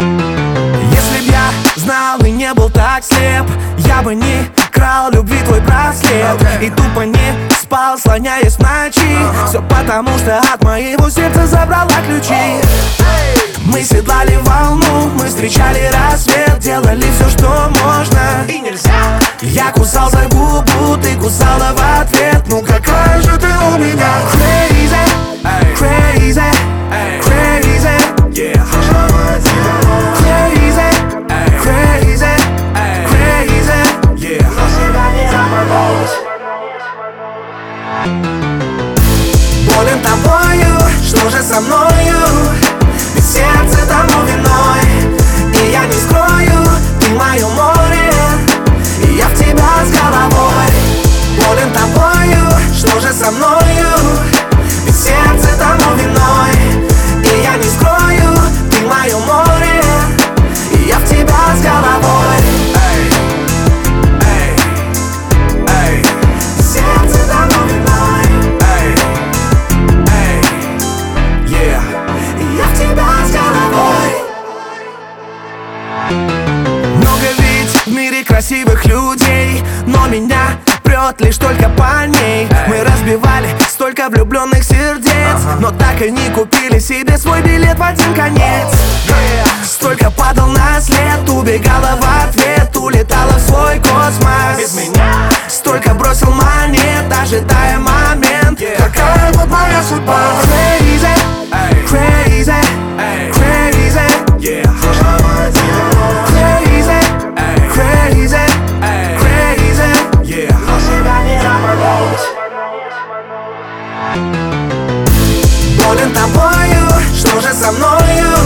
Если б я знал и не был так слеп Я бы не крал любви твой браслет. И тупо не спал, слоняясь в ночи. Все потому, что от моего сердца забрала ключи. Мы седлали волну, мы встречали рассвет Делали все, что можно. И нельзя. Я кусал за губу, ты кусала тобою, что же со мною? Ведь сердце тому виной красивых людей Но меня прет лишь только по ней. Мы разбивали столько влюбленных сердец Но так и не купили себе свой билет в один конец. Столько падал на след, убегала в ответ Улетала в свой космос. Без меня тобою, что же со мною?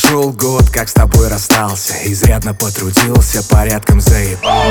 Прошел год, как с тобой расстался Изрядно потрудился, порядком заебал